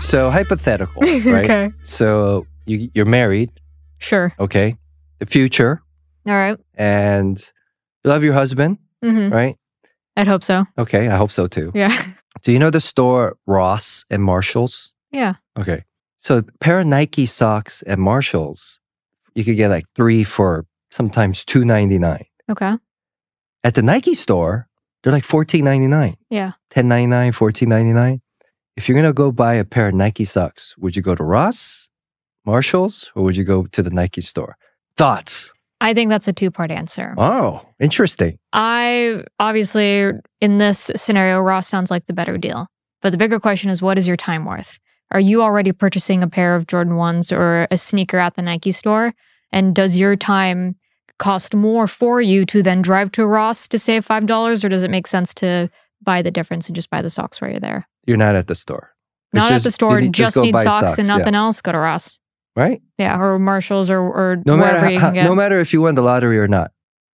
So hypothetical, right? okay. So you you're married. Sure. Okay. The future. All right. And you love your husband, mm-hmm. right? I'd hope so. Okay, I hope so too. Yeah. Do you know the store Ross and Marshalls? Yeah. Okay. So a pair of Nike socks at Marshalls, you could get like three for sometimes two ninety nine. Okay. At the Nike store, they're like fourteen ninety nine. Yeah. Ten ninety nine, fourteen ninety nine. If you're gonna go buy a pair of Nike socks, would you go to Ross, Marshalls, or would you go to the Nike store? Thoughts? I think that's a two part answer. Oh, interesting. I obviously, in this scenario, Ross sounds like the better deal. But the bigger question is what is your time worth? Are you already purchasing a pair of Jordan 1s or a sneaker at the Nike store? And does your time cost more for you to then drive to Ross to save $5? Or does it make sense to buy the difference and just buy the socks while you're there? You're not at the store. It's not just, at the store, just, just need socks, socks, and nothing yeah. else, go to Ross. Right? Yeah, or Marshalls or, or no matter how, you can get. No matter if you won the lottery or not.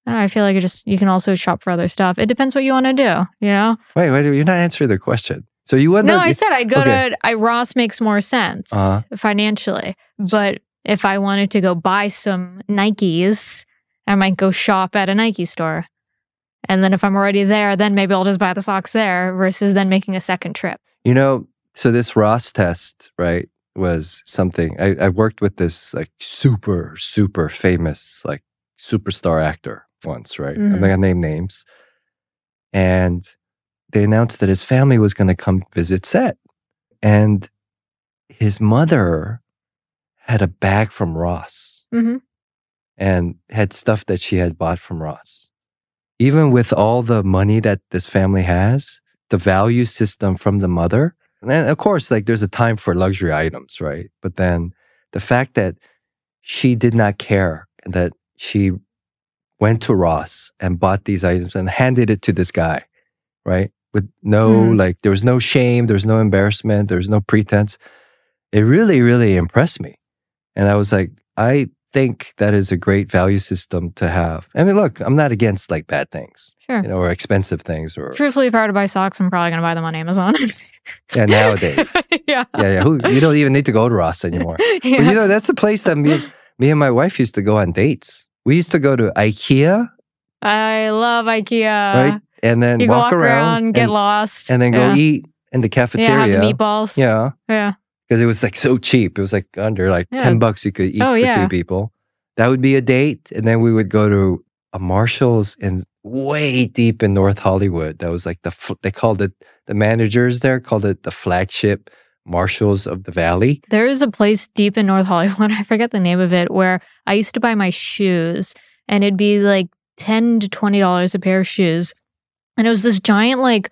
I, feel like it just you can also shop for other stuff. It depends what you want to do, you know? Wait, wait, you're not answering the question. So you won No, the, I said I'd go okay. to I Ross makes more sense uh-huh. financially. But if I wanted to go buy some Nikes, I might go shop at a Nike store. And then if I'm already there, then maybe I'll just buy the socks there versus then making a second trip. You know, so this Ross test, right, was something I, I worked with this like super, super famous, like superstar actor once, right? Mm-hmm. I'm not gonna name names. And they announced that his family was gonna come visit set. And his mother had a bag from Ross. Mm-hmm and had stuff that she had bought from Ross. Even with all the money that this family has, the value system from the mother, and of course, like there's a time for luxury items, right? But then the fact that she did not care and that she went to Ross and bought these items and handed it to this guy, right? With no Mhm. like, there was no shame, there was no embarrassment, there was no pretense. It really, really impressed me, and I was like, I think that is a great value system to have. I mean, look, I'm not against like bad things, Sure. you know, or expensive things, or Truthfully, if I were to buy socks, I'm probably going to buy them on Amazon. yeah, nowadays. yeah. yeah, yeah. Who, you don't even need to go to Ross anymore. But you know, that's the place that me, me and my wife used to go on dates. We used to go to IKEA, I love IKEA. right? And then walk, walk around, get and, lost. and then yeah. go eat in the Yeah, cafeteria. the meatballs. Yeah, Yeah. Because it was like so cheap. It was like under like Yeah. 10 bucks you could eat Oh, for yeah. two people. That would be a date. And then we would go to a Marshall's in way deep in North Hollywood. That was like the, they called it, the managers there called it the flagship Marshalls of the Valley. There is a place deep in North Hollywood, I forget the name of it, where I used to buy my shoes and it'd be like 10 to $20 a pair of shoes. And it was this giant, like,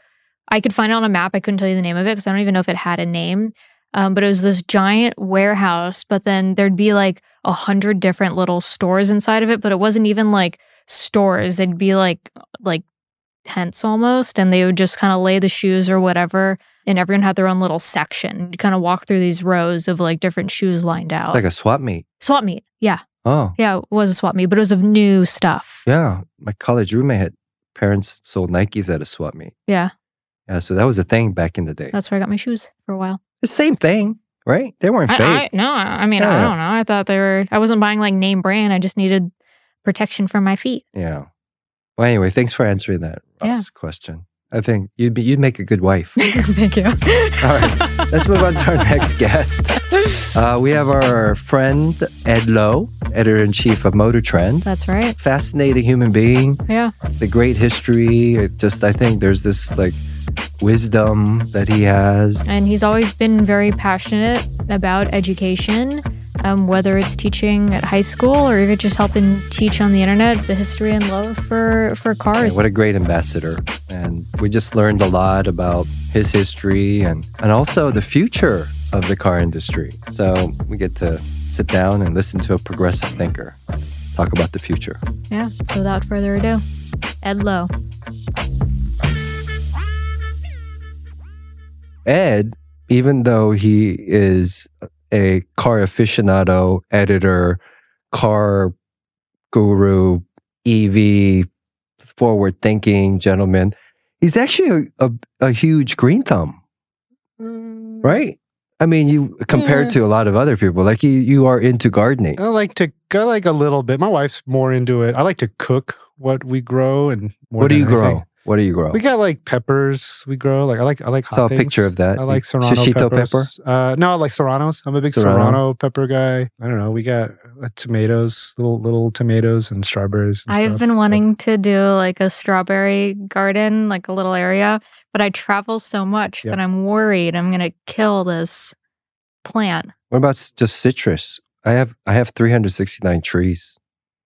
I could find it on a map. I couldn't tell you the name of it because I don't even know if it had a name. Um, but it was this giant warehouse, but then there'd be like a hundred different little stores inside of it, but it wasn't even like stores. They'd be like like tents almost, and they would just kind of lay the shoes or whatever, and everyone had their own little section. You kind of walk through these rows of like different shoes lined out. It's like a swap meet. swap meet. Yeah. Oh, Yeah, it was a swap meet, but it was of new stuff. yeah. My college roommate had parents sold Nikes at a swap meet. Yeah. Yeah, so that was a thing back in the day. That's where I got my shoes for a while. The same thing, right? They weren't I, fake. I, no, I mean, I don't know. I thought they were, I wasn't buying like name brand. I just needed protection for my feet. yeah. Well, anyway, thanks for answering that Yeah. Question. I think you'd be you'd make a good wife. Thank you. All right, let's move on to our next guest. Uh, we have our friend Ed Loh, editor in chief of Motor Trend. That's right. Fascinating human being, Yeah. the great history. It just I think there's this like wisdom that he has. And he's always been very passionate about education, um, whether it's teaching at high school or even just helping teach on the internet the history and love for, for Yeah, cars. what a great ambassador. And we just learned a lot about his history and, and also the future of the car industry. So we get to sit down and listen to a progressive thinker talk about the future. yeah. So without further ado, Ed Loh. Ed, even though he is a car aficionado, editor, car guru, EV, forward thinking gentleman, he's actually a, a, a huge green thumb, mm. right? I mean, you compared Yeah. to a lot of other people, like you, you are into gardening. I like to I like a little bit. My wife's more into it. I like to cook what we grow and more What do you grow? Anything. What do you grow? We got like peppers. We grow like I like I like hot Saw a things. picture of that. I like serrano shishito peppers. Uh, no, I like serranos. I'm a big Serrano? serrano. pepper guy. I don't know. We got uh, tomatoes, little little tomatoes and strawberries. And I've stuff. been wanting to do like a strawberry garden, like a little area, but I travel so much Yeah. that I'm worried I'm going to kill this plant. What about just citrus? I have I have 369 trees.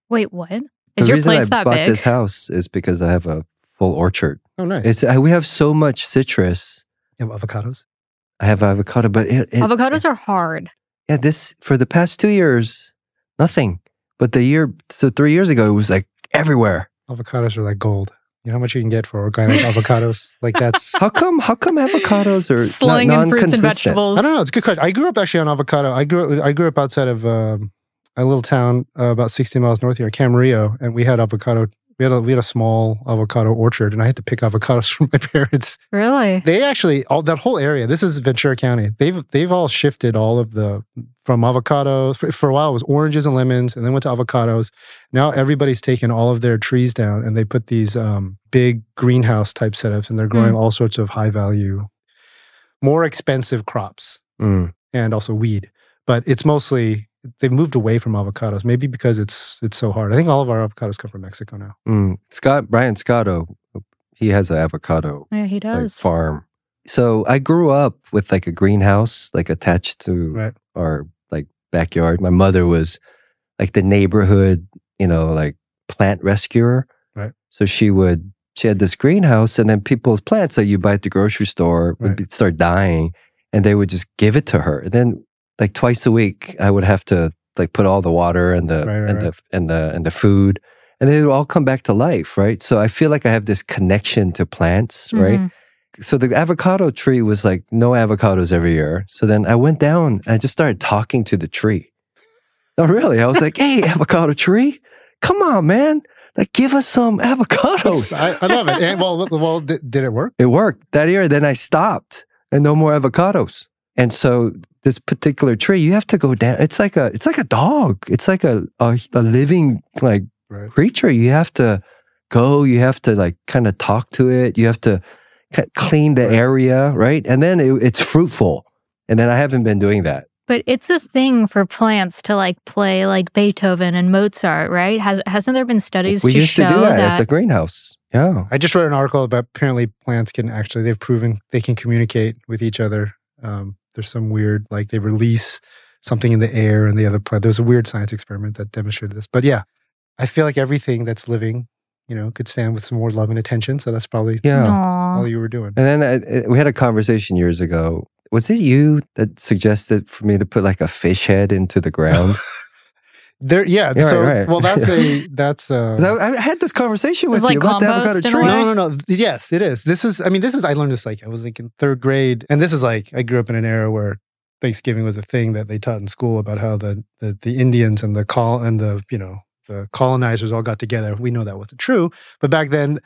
Wait, what? Is the your reason place I that bought big? this house is because I have a full orchard. Oh, nice. It's uh, we have so much citrus. You have avocados. I have avocado, but it, it Avocados are hard. yeah. This for the past two years, nothing. But the year so three years ago, it was like everywhere. Avocados are like gold. You know how much you can get for organic avocados? Like that's How come? How come avocados are Slinging non- fruits and vegetables. I don't know. It's a good question. I grew up actually on avocado. I grew I grew up outside of um, a little town uh, about 60 miles north here, Camarillo, and we had avocado. We had a we had a small avocado orchard, and I had to pick avocados from my parents. Really? They actually all that whole area. This is Ventura County. They've they've all shifted all of the from avocados for, for a while. It was oranges and lemons, and then went to avocados. Now everybody's taken all of their trees down, and they put these um, big greenhouse type setups, and they're growing all sorts of high value, more expensive crops Mm. and also weed. But it's mostly they've moved away from avocados, maybe because it's it's so hard. I think all of our avocados come from Mexico now. Mm. Scott Brian Scotto, he has an avocado Yeah, he like, does. farm. So I grew up with like a greenhouse, like attached to Right. our like backyard. My mother was like the neighborhood, you know, like plant rescuer. Right. So she would she had this greenhouse, and then people's plants that you buy at the grocery store would Right. be, start dying, and they would just give it to her. And then like twice a week, I would have to like put all the water and the Right, right, and right. the and the and the food. and they would all come back to life, right? So I feel like I have this connection to plants, right? Mhm. So the avocado tree was like no avocados every year. So then I went down and I just started talking to the tree. No, really. I was like, hey, avocado tree, come on, man. Like, give us some avocados. I, I love it. And, well, well, did, did it work? It worked that year. Then I stopped and no more avocados. And so this particular tree, you have to go down. It's like a, it's like a dog. It's like a, a, a living like Right. creature. You have to go. You have to like kind of talk to it. You have to clean the Right. area, right? And then it, it's fruitful. And then I haven't been doing that. But it's a thing for plants to like play like Beethoven and Mozart, right? Has hasn't there been studies we to used show to do that, that? at the greenhouse. Yeah. I just read an article about apparently plants can actually, they've proven they can communicate with each other. Um, there's some weird, like they release something in the air and the other plant. There was a weird science experiment that demonstrated this. But yeah, I feel like everything that's living, you know, could stand with some more love and attention. So that's probably Yeah. Aw. all you were doing. And then uh, uh, we had a conversation years ago. Was it you that suggested for me to put like a fish head into the ground? There, yeah. Yeah, so, right, right. well, that's a, that's uh 'Cause I, I had this conversation It's with you like about the avocado compost in a tree. way? No, no, no. Yes, it is. This is, I mean, this is, I learned this like, I was like in third grade. And this is like, I grew up in an era where Thanksgiving was a thing that they taught in school about how the, the, the Indians and the call and the, you know, the colonizers all got together. We know that wasn't true. But back then,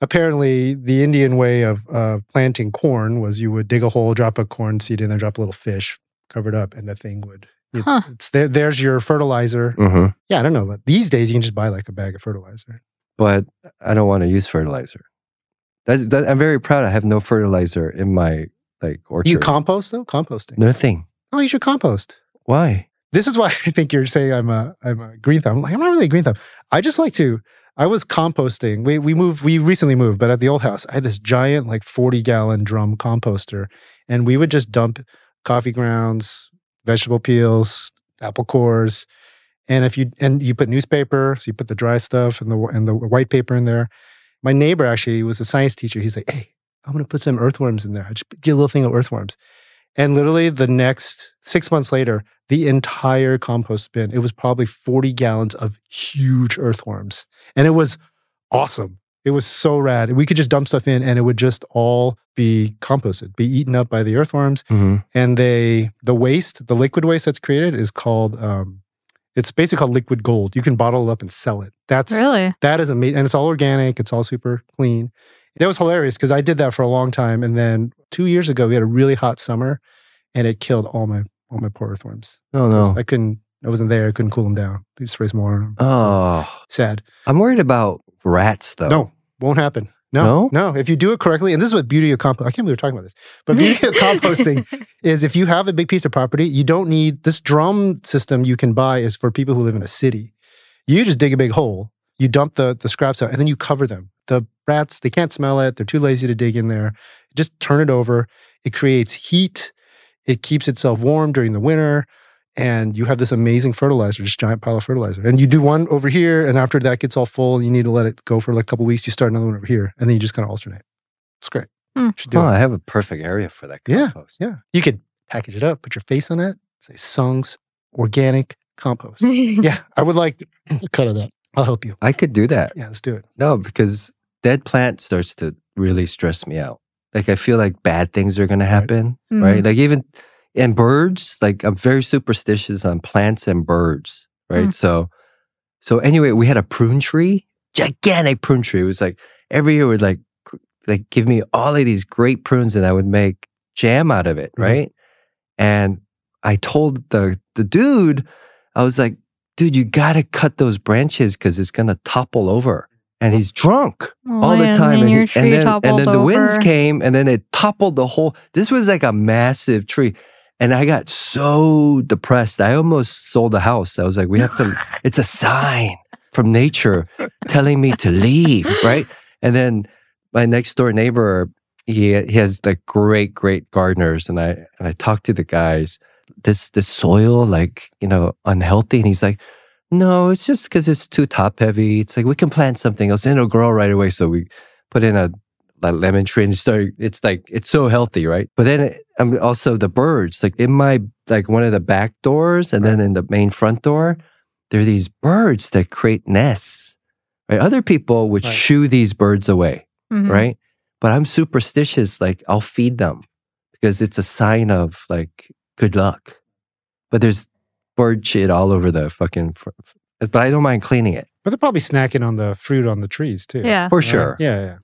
apparently the Indian way of uh, planting corn was you would dig a hole, drop a corn seed in there, drop a little fish, cover it up, and the thing would, it's, Huh. it's there, there's your fertilizer. hmm Yeah, I don't know. But these days you can just buy like a bag of fertilizer. But I don't want to use fertilizer. That's, that, I'm very proud. I have no fertilizer in my like orchard. You compost though? Composting. Nothing. Oh, you should compost. Why? This is why I think you're saying I'm a I'm a green thumb. I'm like I'm not really a green thumb. I just like to. I was composting. We we moved. We recently moved, but at the old house, I had this giant like 40 gallon drum composter, and we would just dump coffee grounds, vegetable peels, apple cores, and if you and you put newspaper, so you put the dry stuff and the and the white paper in there. My neighbor actually was a science teacher. He's like, "Hey, I'm going to put some earthworms in there. I just get a little thing of earthworms." And literally the next six months later, the entire compost bin, it was probably 40 gallons of huge earthworms. And it was awesome. It was so rad. We could just dump stuff in and it would just all be composted, be eaten up by the earthworms. hmm And they, the waste, the liquid waste that's created is called, um, it's basically called liquid gold. You can bottle it up and sell it. That's Really? that is amazing. And it's all organic. It's all super clean. That was hilarious because I did that for a long time. And then two years ago, we had a really hot summer and it killed all my all my poor earthworms. Oh no. I couldn't, I wasn't there. I couldn't cool them down. We just raised more on them. Oh, Sad. I'm worried about rats though. No, won't happen. No, No? no. If you do it correctly, and this is what beauty of compost. I can't believe we're talking about this, but beauty of composting is if you have a big piece of property, you don't need this drum system. You can buy is for people who live in a city. You just dig a big hole, you dump the the scraps out, and then you cover them. The rats they can't smell it. They're too lazy to dig in there. Just turn it over. It creates heat. It keeps itself warm during the winter. And you have this amazing fertilizer, just giant pile of fertilizer. And you do one over here, and after that gets all full, you need to let it go for like a couple weeks. You start another one over here, and then you just kind of alternate. It's great. Hmm. Should do Oh, it. I have a perfect area for that Yeah, compost. Yeah. You could package it up, put your face on it, say Sung's organic compost. yeah. I would like a cut of that. I'll help you. I could do that. Yeah, let's do it. No, because dead plant starts to really stress me out. Like I feel like bad things are going to happen, Mhm. right? Like even and birds, like I'm very superstitious on plants and birds, right? Mm. So so anyway, we had a prune tree, gigantic prune tree. It was like every year would like like give me all of these great prunes and I would make jam out of it, Mhm. right? And I told the the dude, I was like, dude, you gotta cut those branches because it's gonna topple over. And he's drunk all the time. then And, he- and then, and then the winds came and then it toppled the whole. This was like a massive tree. And I got so depressed. I almost sold the house. I was like, we have to, it's a sign from nature telling me to leave. Right. And then my next door neighbor, he, he has like great, great gardeners. And I, and I talked to the guys, this, this soil, like, you know, unhealthy. And he's like, no, it's just because it's too top heavy. It's like we can plant something else and it'll grow right away. So we put in a, a lemon tree and start. It's like it's so healthy, right? But then it, um, also the birds, like in my like one of the back doors and then in the main front door, there are these birds that create nests. Right? Other people would Right. shoo these birds away, Mhm. right? But I'm superstitious. Like I'll feed them because it's a sign of like good luck. But there's bird shit all over the fucking. fr- But I don't mind cleaning it But they're probably snacking on the fruit on the trees too. Yeah. for Right? sure. Yeah, yeah,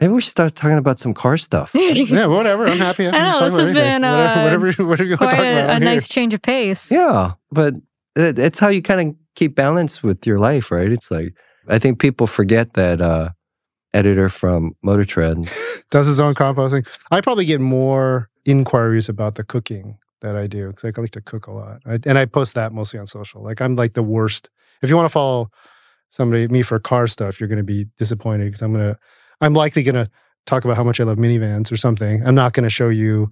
Maybe we should start talking about some car stuff. yeah. yeah, whatever. I'm happy. I know, this has been, whatever, uh, whatever, whatever you want to Quite talk a, about. a I'm nice change of pace. Yeah, but it, it's how you kind of keep balance with your life, right? It's like I think people forget that uh editor from Motor Trend. does his own composting. I probably get more inquiries about the cooking that I do because like, I like to cook a lot, I, and I post that mostly on social. Like I'm like the worst. If you want to follow somebody me for car stuff, you're going to be disappointed because I'm gonna. I'm likely going to talk about how much I love minivans or something. I'm not going to show you.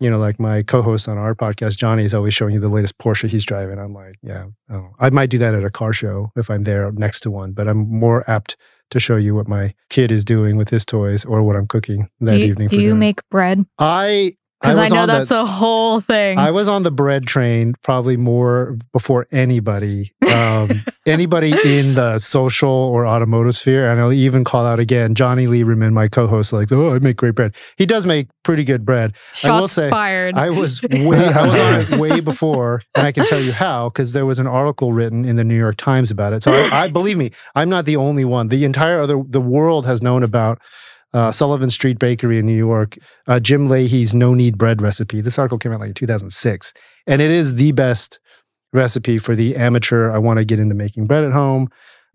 You know, like my co-host on our podcast, Johnny, is always showing you the latest Porsche he's driving. I'm like, yeah, oh. I might do that at a car show if I'm there next to one, but I'm more apt to show you what my kid is doing with his toys or what I'm cooking that do you, evening. do you dinner. make bread? I Because I, was know that's the, a whole thing. I was on the bread train probably more before anybody, um, anybody in the social or automotive sphere. And I'll even call out again Johnny Lieberman, my co-host, like, oh, I make great bread. He does make pretty good bread. I will Shots say, fired. I was way, I was on it way before, and I can tell you how because there was an article written in the New York Times about it. So I, I believe me, I'm not the only one. The entire other the world has known about uh, Sullivan Street Bakery in New York, uh, Jim Lahey's no Knead bread recipe. This article came out like in 2006, and it is the best recipe for the amateur. I want to get into making bread at home.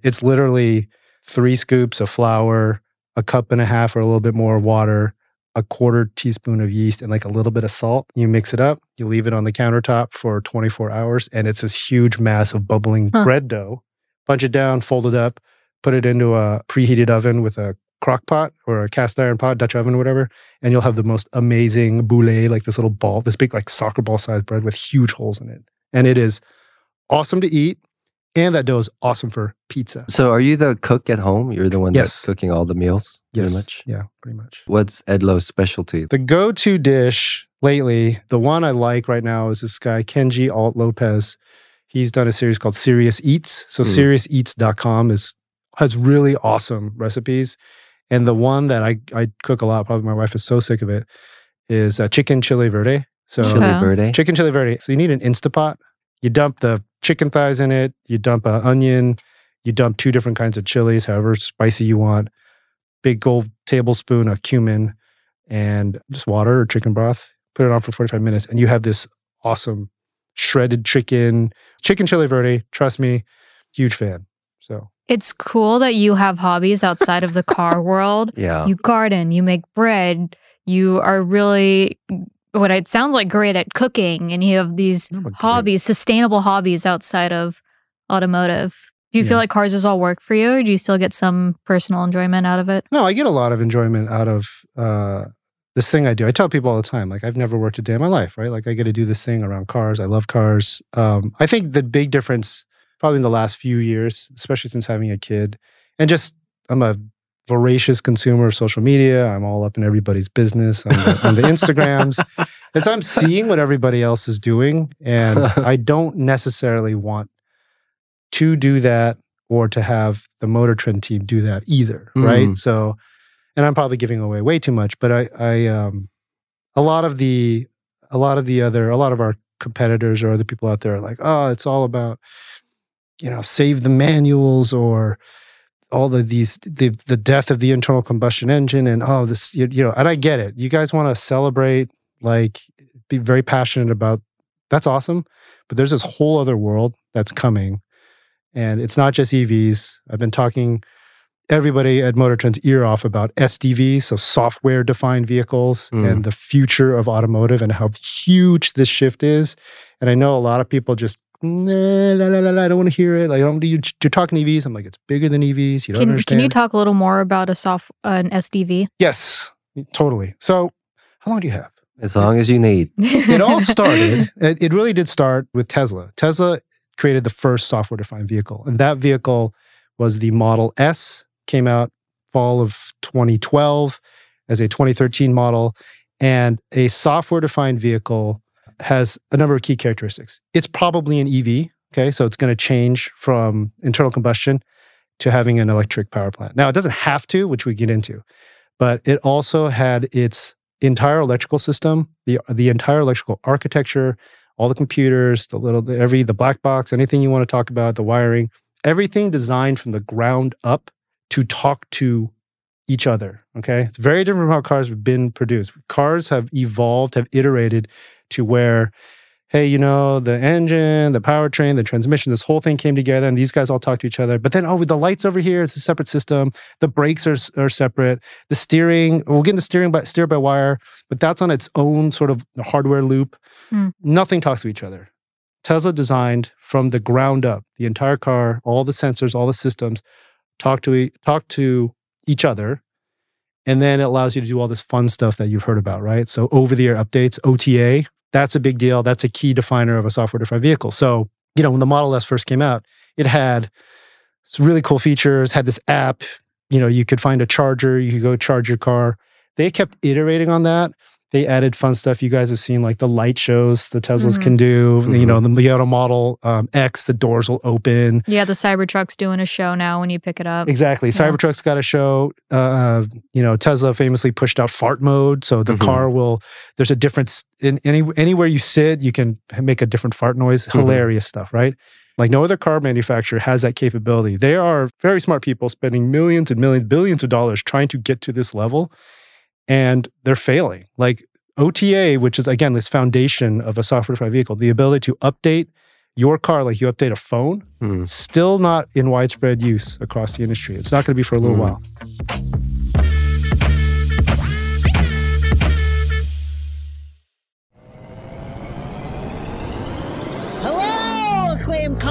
It's literally three scoops of flour, a cup and a half or a little bit more water, a quarter teaspoon of yeast, and like a little bit of salt. You mix it up, you leave it on the countertop for 24 hours, and it's this huge mass of bubbling Huh. bread dough. Bunch it down, fold it up, put it into a preheated oven with a crock pot or a cast iron pot, Dutch oven, or whatever, and you'll have the most amazing boule, like this little ball, this big like soccer ball sized bread with huge holes in it. And it is awesome to eat. And that dough is awesome for pizza. So, are you the cook at home? You're the one Yes. that's cooking all the meals, Yes. pretty much. Yeah, pretty much. What's Ed Loh's specialty? The go to dish lately, the one I like right now is this guy, Kenji Alt Lopez. He's done a series called Serious Eats. So, Hmm. seriouseats.com is has really awesome recipes. And the one that I, I cook a lot, probably my wife is so sick of it, is uh, chicken chili verde. So, Chili Okay. verde. chicken chili verde. So, you need an Instapot. You dump the chicken thighs in it, you dump an onion, you dump two different kinds of chilies, however spicy you want, big gold tablespoon of cumin, and just water or chicken broth. Put it on for 45 minutes, and you have this awesome shredded chicken, chicken chili verde. Trust me, huge fan. So, it's cool that you have hobbies outside of the car world. Yeah. You garden, you make bread, you are really what it sounds like great at cooking, and you have these but great. hobbies, sustainable hobbies outside of automotive. Do you Yeah. feel like cars is all work for you, or do you still get some personal enjoyment out of it? no, I get a lot of enjoyment out of uh, this thing I do. I tell people all the time, like, I've never worked a day in my life, right? Like, I get to do this thing around cars. I love cars. Um, I think the big difference, probably in the last few years, especially since having a kid, and just I'm a voracious consumer of social media. I'm all up in everybody's business on the, on the Instagrams. As I'm seeing what everybody else is doing, and I don't necessarily want to do that or to have the Motor Trend team do that either, right? Mm. So, and I'm probably giving away way too much, but I, I, um, a lot of the, a lot of the other, a lot of our competitors or other people out there are like, oh, it's all about, you know, save the manuals or all of these, the the death of the internal combustion engine, and oh, this, you, you know, and I get it. You guys want to celebrate, like, be very passionate about. That's awesome, but there's this whole other world that's coming, and it's not just EVs. I've been talking everybody at Motor Trend's ear off about SDVs, so software defined vehicles, Mm. and the future of automotive and how huge this shift is. And I know a lot of people just, nah, la, la, la, la, I don't want to hear it. Like, I don't, you, you're talking EVs. I'm like, it's bigger than EVs. You don't Can, understand. can you talk a little more about a soft an SDV? yes, totally. So, how long do you have? As long as you need. it all started, it, it really did start with Tesla. Tesla created the first software defined vehicle, and that vehicle was the Model S, came out fall of 2012 as a 2013 model. And a software defined vehicle has a number of key characteristics. It's probably an EV. Okay. So it's going to change from internal combustion to having an electric power plant. Now, it doesn't have to, which we get into, but it also had its entire electrical system, the the entire electrical architecture, all the computers, the little the, every the black box, anything you want to talk about, the wiring, everything designed from the ground up to talk to each other. Okay. It's very different from how cars have been produced. Cars have evolved, have iterated to where, hey, you know, the engine, the powertrain, the transmission, this whole thing came together and these guys all talk to each other. But then, oh, with the lights over here, it's a separate system. The brakes are, are separate. The steering, we'll get into steering by steer by wire, but that's on its own sort of hardware loop. Hmm. Nothing talks to each other. Tesla designed from the ground up the entire car, all the sensors, all the systems talk to e- talk to each other, and then it allows you to do all this fun stuff that you've heard about, right? So over the air updates, OTA, that's a big deal. That's a key definer of a software defined vehicle. So you know when the Model S first came out, it had some really cool features. Had this app. You know, you could find a charger. You could go charge your car. They kept iterating on that they added fun stuff. You guys have seen like the light shows the Teslas Mhm. can do. You Mhm. know, the Miata Model um, X, the doors will open. Yeah, the Cybertruck's doing a show now when you pick it up. Exactly. Yeah. Cybertruck's got a show. Uh, you know, Tesla famously pushed out fart mode, so the Mhm. car will. There's a difference in any anywhere you sit, you can make a different fart noise. Mhm. Hilarious stuff, right? Like no other car manufacturer has that capability. They are very smart people spending millions and millions, billions of dollars trying to get to this level, and they're failing. Like OTA, which is again this foundation of a software-defined vehicle, the ability to update your car like you update a phone, Hmm. still not in widespread use across the industry. It's not going to be for a little Mhm. while.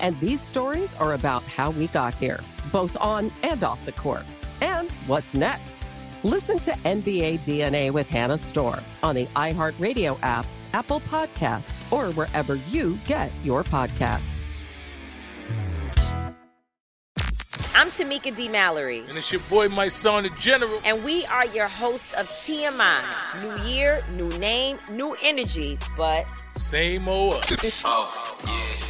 And these stories are about how we got here, both on and off the court. And what's next? Listen to NBA DNA with Hannah Storm on the iHeartRadio app, Apple Podcasts, or wherever you get your podcasts. I'm I'm Tamika D. Mallory. And it's your boy, my son, the General. And we are your host of TMI. New year, new name, new energy, but same old us. oh, yeah.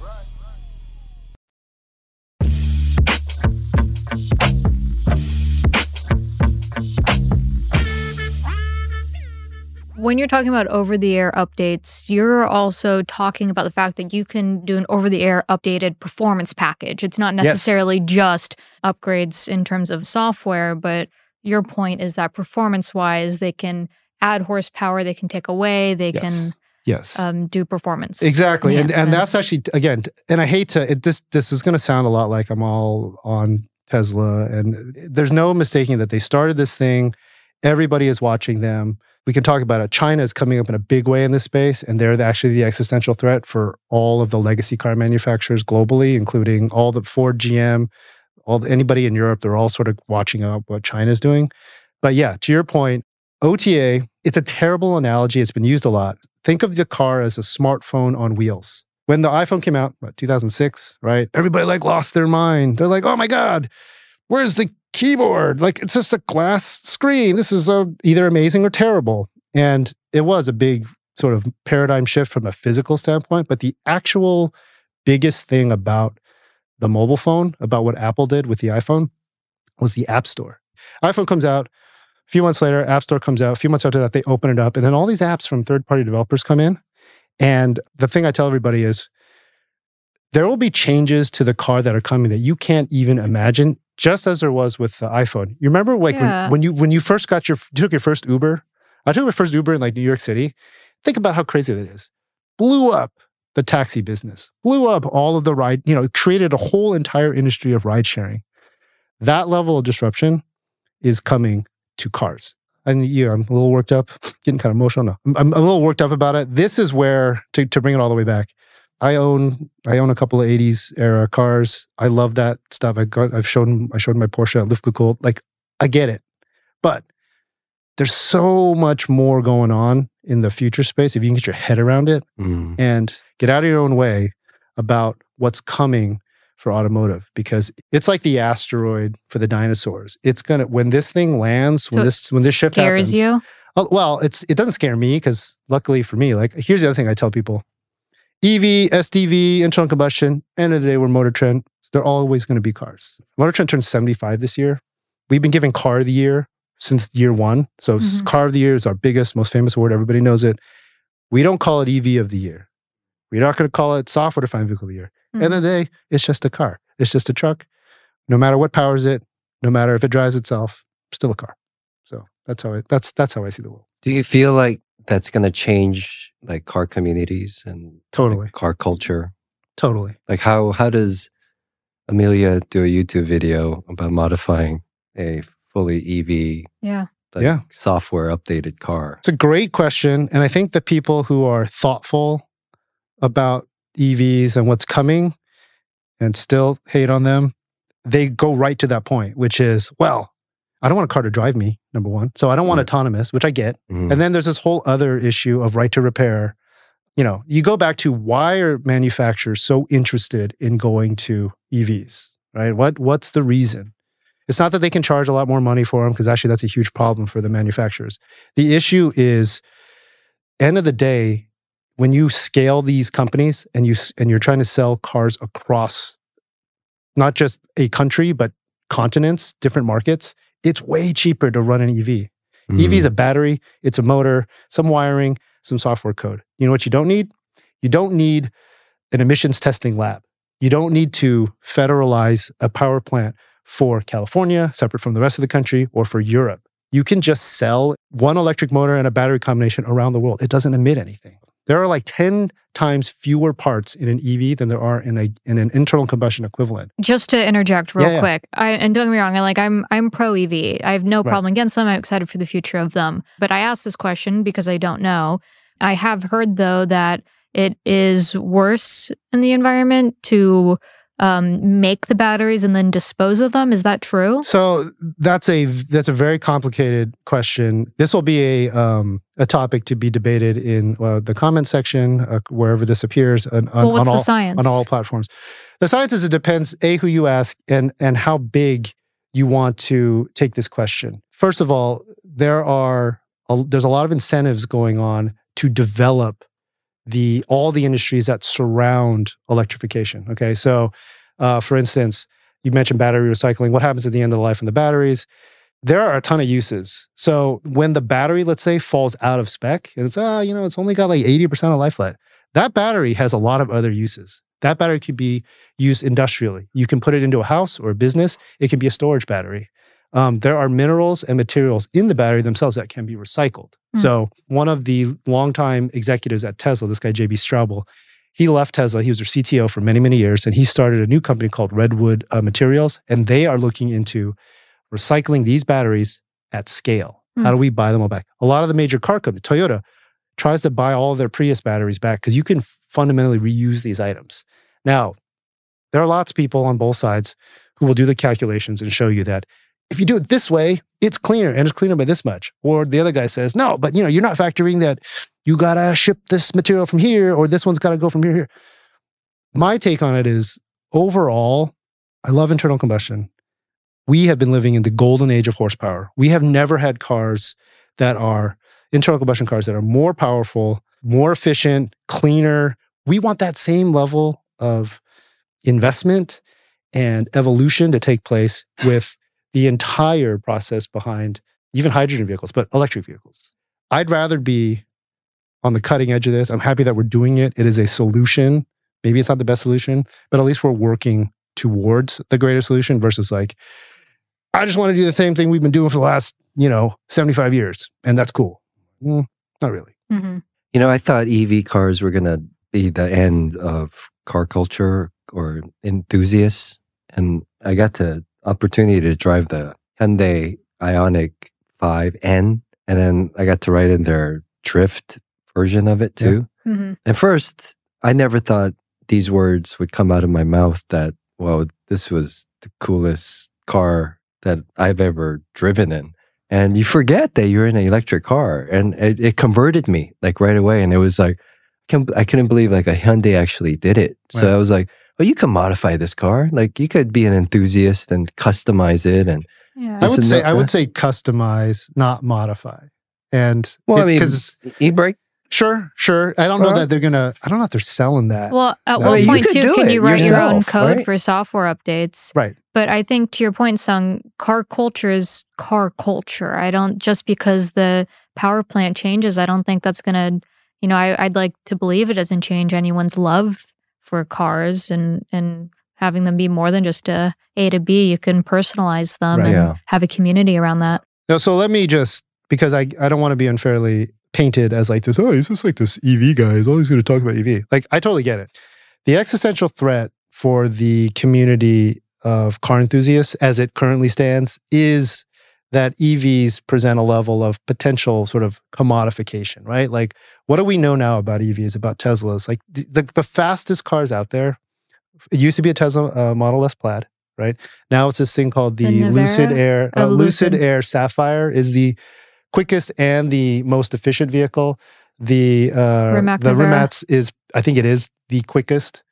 When you're talking about over the air updates, you're also talking about the fact that you can do an over the air updated performance package. It's not necessarily yes. just upgrades in terms of software, but your point is that performance wise, they can add horsepower, they can take away, they yes. can yes um, do performance exactly and and that's actually again and i hate to it, this this is going to sound a lot like i'm all on tesla and there's no mistaking that they started this thing everybody is watching them we can talk about it. China is coming up in a big way in this space, and they're actually the existential threat for all of the legacy car manufacturers globally, including all the Ford, GM, all the, anybody in Europe. They're all sort of watching out what China is doing. But yeah, to your point, OTA, it's a terrible analogy. It's been used a lot. Think of the car as a smartphone on wheels. When the iPhone came out, what, 2006, right? Everybody like lost their mind. They're like, oh my God, where's the keyboard. Like it's just a glass screen. This is a, either amazing or terrible. And it was a big sort of paradigm shift from a physical standpoint. But the actual biggest thing about the mobile phone, about what Apple did with the iPhone, was the App Store. iPhone comes out. A few months later, App Store comes out. A few months after that, they open it up. And then all these apps from third party developers come in. And the thing I tell everybody is there will be changes to the car that are coming that you can't even imagine just as there was with the iPhone. You remember like yeah. when, when, you when you first got your you took your first Uber? I took my first Uber in like New York City. Think about how crazy that is. Blew up the taxi business. Blew up all of the ride, you know, created a whole entire industry of ride sharing. That level of disruption is coming to cars. And yeah, I'm a little worked up, getting kind of emotional. now I'm, I'm a little worked up about it. This is where to, to bring it all the way back. I own I own a couple of 80s era cars. I love that stuff. I got I've shown I showed my Porsche at Luftgekühlt. Like I get it. But there's so much more going on in the future space if you can get your head around it mm. and get out of your own way about what's coming for automotive because it's like the asteroid for the dinosaurs. It's gonna when this thing lands, so when this when this shift scares happens, you. Oh, well, it's it doesn't scare me because luckily for me, like here's the other thing I tell people: EV, SDV, internal combustion, end of the day, we're Motor Trend. They're always going to be cars. Motor Trend turns 75 this year. We've been giving car of the year since year one. So mm-hmm. car of the year is our biggest, most famous award. Everybody knows it. We don't call it EV of the year. We're not going to call it software defined vehicle of the year. Mm-hmm. End of the day, it's just a car. It's just a truck. No matter what powers it, no matter if it drives itself, still a car. So that's how I that's that's how I see the world. Do you feel like that's going to change like car communities and totally like, car culture. Totally. Like how how does Emelia do a YouTube video about modifying a fully EV yeah like, yeah software updated car? It's a great question, and I think the people who are thoughtful about EVs and what's coming and still hate on them, they go right to that point, which is, well, I don't want a car to drive me, number one. So I don't want mm. autonomous, which I get. Mm. And then there's this whole other issue of right to repair. You know, you go back to why are manufacturers so interested in going to EVs, right? What what's the reason? It's not that they can charge a lot more money for them because actually that's a huge problem for the manufacturers. The issue is end of the day when you scale these companies and you and you're trying to sell cars across not just a country but continents, different markets, it's way cheaper to run an EV. Mm. EV is a battery, it's a motor, some wiring, some software code. You know what you don't need? You don't need an emissions testing lab. You don't need to federalize a power plant for California, separate from the rest of the country, or for Europe. you can just sell one electric motor and a battery combination around the world. It doesn't emit anything. There are like 10 times fewer parts in an EV than there are in a in an internal combustion equivalent. Just to interject real Yeah, yeah. quick, I, and don't get me wrong, I like I'm I'm pro EV. I have no Right. problem against them. I'm excited for the future of them. But I asked this question because I don't know. I have heard though that it is worse in the environment to um, make the batteries and then dispose of them. Is that true? So that's a that's a very complicated question. This will be a um, a topic to be debated in uh, the comment section uh, wherever this appears on, on, Well, on all science? on all platforms. The science is it depends a who you ask and and how big you want to take this question. First of all, there are a, there's a lot of incentives going on to develop the all the industries that surround electrification. Okay, so uh, for instance, you mentioned battery recycling. What happens at the end of the life of the batteries? There are a ton of uses. So when the battery, let's say, falls out of spec, and it's ah, you know, it's only got like eighty percent of life left. That battery has a lot of other uses. That battery could be used industrially. You can put it into a house or a business. It can be a storage battery. Um, there are minerals and materials in the battery themselves that can be recycled. Hmm. So one of the longtime executives at Tesla, this guy JB Straubel, he left Tesla. He was their CTO for many, many years, and he started a new company called Redwood uh, Materials, and they are looking into recycling these batteries at scale. Hmm. How do we buy them all back? A lot of the major car companies, Toyota, tries to buy all of their Prius batteries back because you can fundamentally reuse these items. Now, there are lots of people on both sides who will do the calculations and show you that if you do it this way, it's cleaner and it's cleaner by this much. Or the other guy says, no, but you know, you're not factoring that you gotta ship this material from here or this one's gotta go from here here. My take on it is overall, I love internal combustion. We have been living in the golden age of horsepower. We have never had cars that are internal combustion cars that are more powerful, more efficient, cleaner. We want that same level of investment and evolution to take place with the entire process behind even hydrogen vehicles, but electric vehicles. I'd rather be on the cutting edge of this. I'm happy that we're doing it. It is a solution. Maybe it's not the best solution, but at least we're working towards the greater solution versus like, I just want to do the same thing we've been doing for the last, you know, 75 years. And that's cool. Mm, not really. Mm-hmm. You know, I thought EV cars were going to be the end of car culture or enthusiasts. And I got the opportunity to drive the Hyundai Ioniq 5N. And then I got to ride in their drift version of it too. Mhm. At first, I never thought these words would come out of my mouth that, well, this was the coolest car that I've ever driven in. And you forget that you're in an electric car. And it, it converted me like right away. And it was like, I couldn't believe like a Hyundai actually did it. So. I was like, oh, you can modify this car. Like you could be an enthusiast and customize it. And Yeah. I would say not- I would say customize, not modify. And Well, I mean, because e-brake. Sure, sure. I don't know Huh? that they're gonna. I don't know if they're selling that. Well, at No. I one mean, point could too, can you write your own code right? for software updates? Right. But I think to your point, Sung, car culture is car culture. I don't just because the power plant changes, I don't think that's gonna. You know, I, I'd like to believe it doesn't change anyone's love for cars and and having them be more than just a A to B. You can personalize them Right. and Yeah. have a community around that. No, so let me just because I I don't want to be unfairly painted as like this. Oh, he's just like this EV guy. He's always going to talk about EV. Like I totally get it. The existential threat for the community of car enthusiasts, as it currently stands, is that EVs present a level of potential sort of commodification, right? Like, what do we know now about EVs, about Teslas? Like, the, the, fastest cars out there, it used to be a Tesla uh, Model S Plaid, right? Now it's this thing called the, The Lucid Air. Uh, Lucid. Air Sapphire is the quickest and the most efficient vehicle. The uh, Rimac the. Rimac is, I think, it is the quickest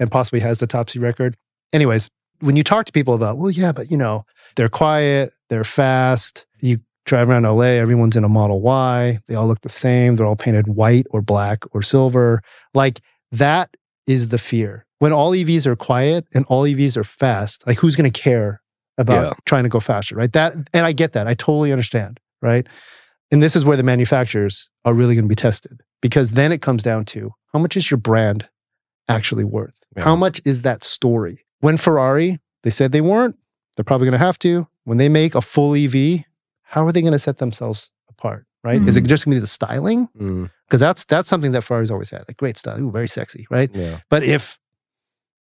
and possibly has the top speed record. Anyways, when you talk to people about, well, yeah, but you know, they're quiet, they're fast. You drive around LA, everyone's in a Model Y. They all look the same. They're all painted white or black or silver. Like that is the fear. When all EVs are quiet and all EVs are fast, like who's going to care about Yeah. trying to go faster, right? That and I get that. I totally understand, right? And this is where the manufacturers are really going to be tested because then it comes down to how much is your brand actually worth? How much is that story? When Ferrari, they said they weren't, they're probably going to have to. When they make a full EV, how are they going to set themselves apart? Right? Is it Mm-hmm. just going to be the styling? Mm, Because that's that's something that Ferrari's always had, like great style, ooh, very sexy, right? yeah. But if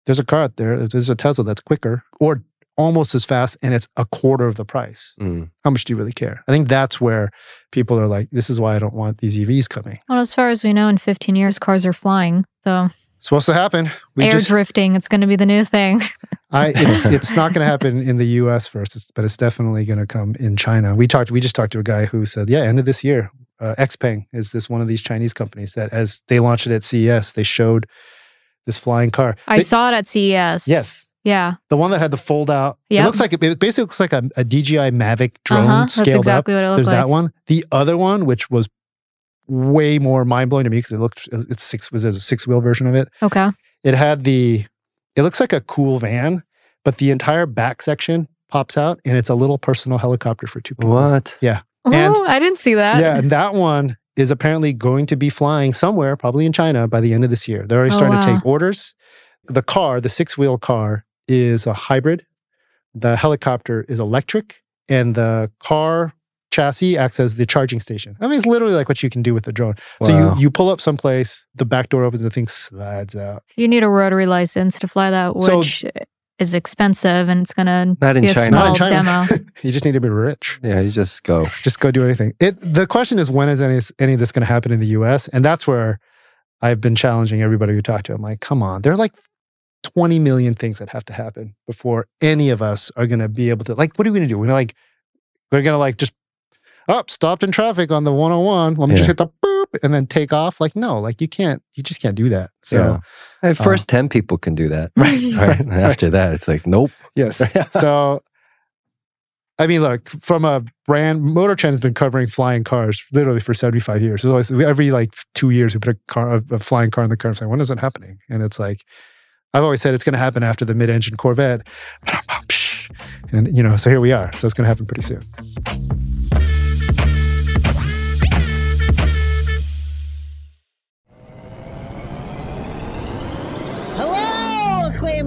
there's a car out there, if there's a Tesla that's quicker or almost as fast and it's a quarter of the price, Mm. how much do you really care? I think that's where people are like, this is why I don't want these EVs coming. Well, as far as we know, in 15 years, cars are flying. So It's supposed to happen. We air just, drifting, it's going to be the new thing. I, it's it's not going to happen in the U.S. first, it's- but it's definitely going to come in China. We talked. We just talked to a guy who said, yeah, end of this year, uh, Xpeng is this one of these Chinese companies that, as they launched it at CES, they showed this flying car. I They- saw it at CES. Yes. Yeah. The one that had the fold out. It looks like it, it basically looks like a, a DJI Mavic drone Uh-huh, that's scaled exactly up. what it looked There's that one. The other one, which was way more mind blowing to me because it looked it's six was a six wheel version of it. Okay. It had the it looks like a cool van, but the entire back section pops out and it's a little personal helicopter for two people. What? Yeah. And oh, I didn't see that. yeah, and that one is apparently going to be flying somewhere, probably in China, by the end of this year. They're already Oh, starting to take orders. The car, the six wheel car, is a hybrid. The helicopter is electric, and the car chassis acts as the charging station. I mean, it's literally like what you can do with the drone. So you you pull up someplace, the back door opens, the thing slides out. So you need a rotary license to fly that, So- which is expensive and it's going to Not in be a China. small Not in China. demo. you just need to be rich. Yeah, you just go. just go do anything. It the question is when is any any of this going to happen in the U.S. and that's where I've been challenging everybody who talk to. I'm like, come on, there are like 20 million things that have to happen before any of us are going to be able to like. What are we going to do? We're gonna like we're going to like just up stopped in traffic on the 101. Let me just hit the boop and then take off. Like no, like you can't. You just can't do that. So yeah. And uh, first 10 people can do that. Right, Right. right, After that, it's like, nope. Yes. so, I mean, look, from a brand, Motor Trend has been covering flying cars literally for 75 years. So always, every like two years, we put a car, a, a flying car in the car and say, when is it happening? And it's like, I've always said it's going to happen after the mid engine Corvette. And, you know, so here we are. So it's going to happen pretty soon.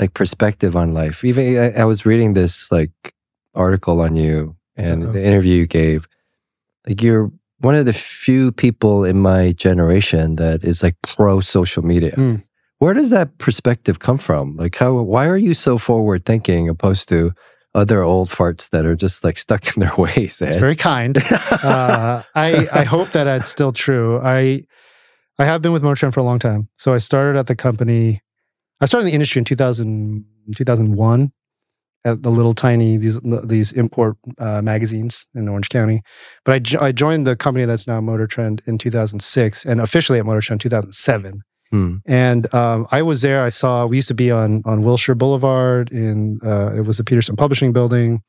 like perspective on life. Even I, I was reading this like article on you and Uh-oh. the interview you gave. Like you're one of the few people in my generation that is like pro social media. Mm. Where does that perspective come from? Like how why are you so forward thinking opposed to other old farts that are just like stuck in their ways? It's very kind. uh, I I hope that that's still true. I I have been with Motortrend for a long time. So I started at the company. I started in the industry in 2000, 2001 at the little tiny these these import uh, magazines in Orange County. But I, jo- I joined the company that's now Motortrend in 2006 and officially at Motortrend 2007. Hmm. And um, I was there. I saw we used to be on on Wilshire Boulevard in uh, it was the Petersen Publishing Building,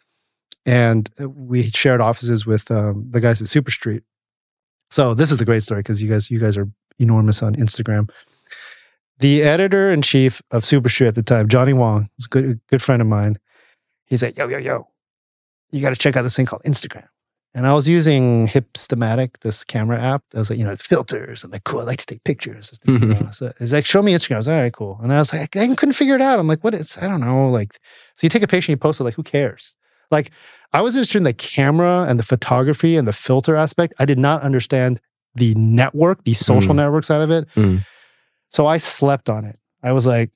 and we shared offices with um, the guys at Super Street. So this is a great story because you guys you guys are enormous on Instagram. The editor in chief of Super Street at the time, Johnny Wong, was a good good friend of mine. He's like, yo yo yo, you got to check out this thing called Instagram. And I was using Hipstamatic, this camera app. I was like, you know, filters and like, cool. I like to take pictures. You know, so it's like, show me Instagram. I was like, all right, cool. And I was like, I couldn't figure it out. I'm like, what is? I don't know. Like, so you take a picture and you post it. Like, who cares? Like, I was interested in the camera and the photography and the filter aspect. I did not understand the network, the social Mm. network side of it. Mm. So I slept on it. I was like,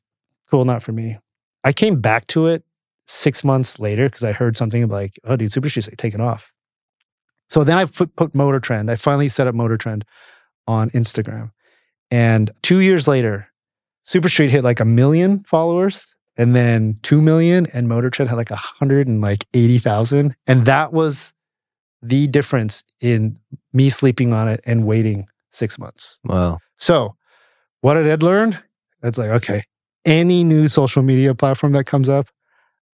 cool, not for me. I came back to it six months later because I heard something like, oh, dude, Super Street's like taking off. So then I put, put Motor Trend. I finally set up Motor Trend on Instagram. And two years later, Super Street hit like a million followers and then 2 million and Motor Trend had like a hundred and like 80,000. And that was the difference in me sleeping on it and waiting six months. Wow. So, what did Ed learn? It's like, okay, any new social media platform that comes up,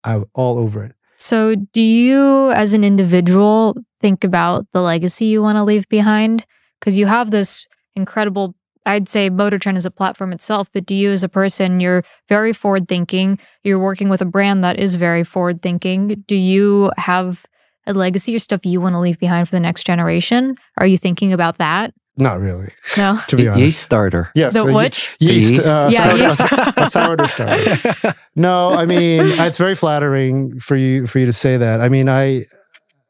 I'm all over it. So, do you, as an individual, think about the legacy you want to leave behind? Because you have this incredible, I'd say Motor Trend is a platform itself, but do you, as a person, you're very forward thinking. You're working with a brand that is very forward thinking. Do you have a legacy or stuff you want to leave behind for the next generation? Are you thinking about that? Not really, No. to be Ye- honest. Yeast starter. Yes. The so which? Yeast. yeast? Uh, Yeah, sour- yeast. a sourdough starter. No, I mean it's very flattering for you for you to say that. I mean, I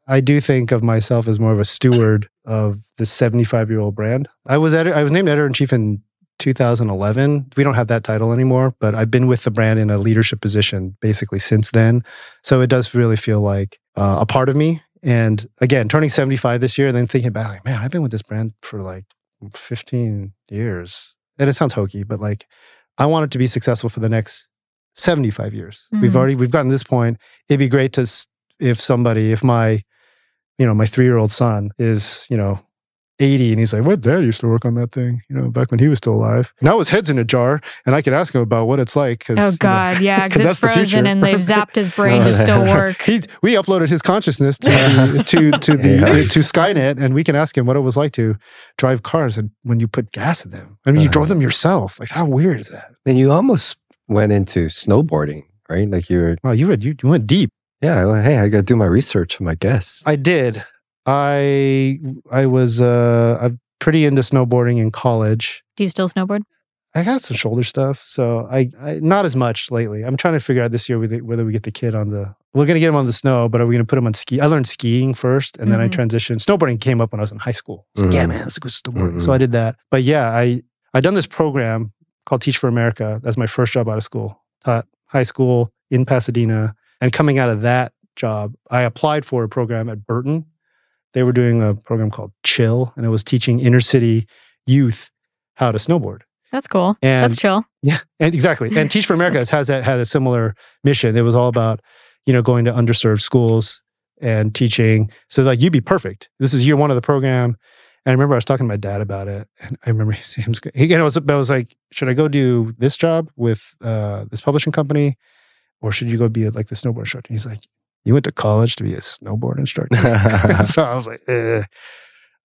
I do think of myself as more of a steward of the 75 year old brand. I was editor, I was named editor in chief in 2011. We don't have that title anymore, but I've been with the brand in a leadership position basically since then. So it does really feel like uh, a part of me. And again, turning 75 this year, and then thinking about, like, man, I've been with this brand for like 15 years. And it sounds hokey, but like, I want it to be successful for the next 75 years. We've Mhm. already we've gotten to this point. It'd be great to if somebody, if my, you know, my three year old son is, you know, 80 and he's like, What dad used to work on that thing, you know, back when he was still alive. Now his head's in a jar and I can ask him about what it's like. Cause, Oh you God, know, yeah, because it's that's the frozen future. and they've zapped his brain uh, to still work. He's, we uploaded his consciousness to the, to to the Yeah. to Skynet, and we can ask him what it was like to drive cars and when you put gas in them. I mean, you drove uh-huh. them yourself. Like, how weird is that? And you almost went into snowboarding, right? Like you were. Wow, you went you, you went deep. Yeah. Well, hey, I got to do my research on my guests. I did. I I was uh I'm pretty into snowboarding in college. Do you still snowboard? I got some shoulder stuff, so I, I not as much lately. I'm trying to figure out this year whether, whether we get the kid on the. We're gonna get him on the snow, but are we gonna put him on ski? I learned skiing first, and then I Mhm. transitioned. Snowboarding came up when I was in high school. I was like, yeah, man, let's go snowboarding. Mhm. So I did that. But yeah, I I done this program called Teach for America. That's my first job out of school. Taught high school in Pasadena, and coming out of that job, I applied for a program at Burton. They were doing a program called Chill, and it was teaching inner city youth how to snowboard. That's cool. And- That's chill. Yeah, and exactly. And Teach for America has, that, had a similar mission. It was all about, you know, going to underserved schools and teaching. So like you'd be perfect. This is year one of the program. And I remember I was talking to my dad about it, and I remember he seems he again. I was, I was like, should I go do this job with uh, this publishing company, or should you go be like the snowboard instructor? And he's like, you went to college to be a snowboard instructor. so I was like, eh.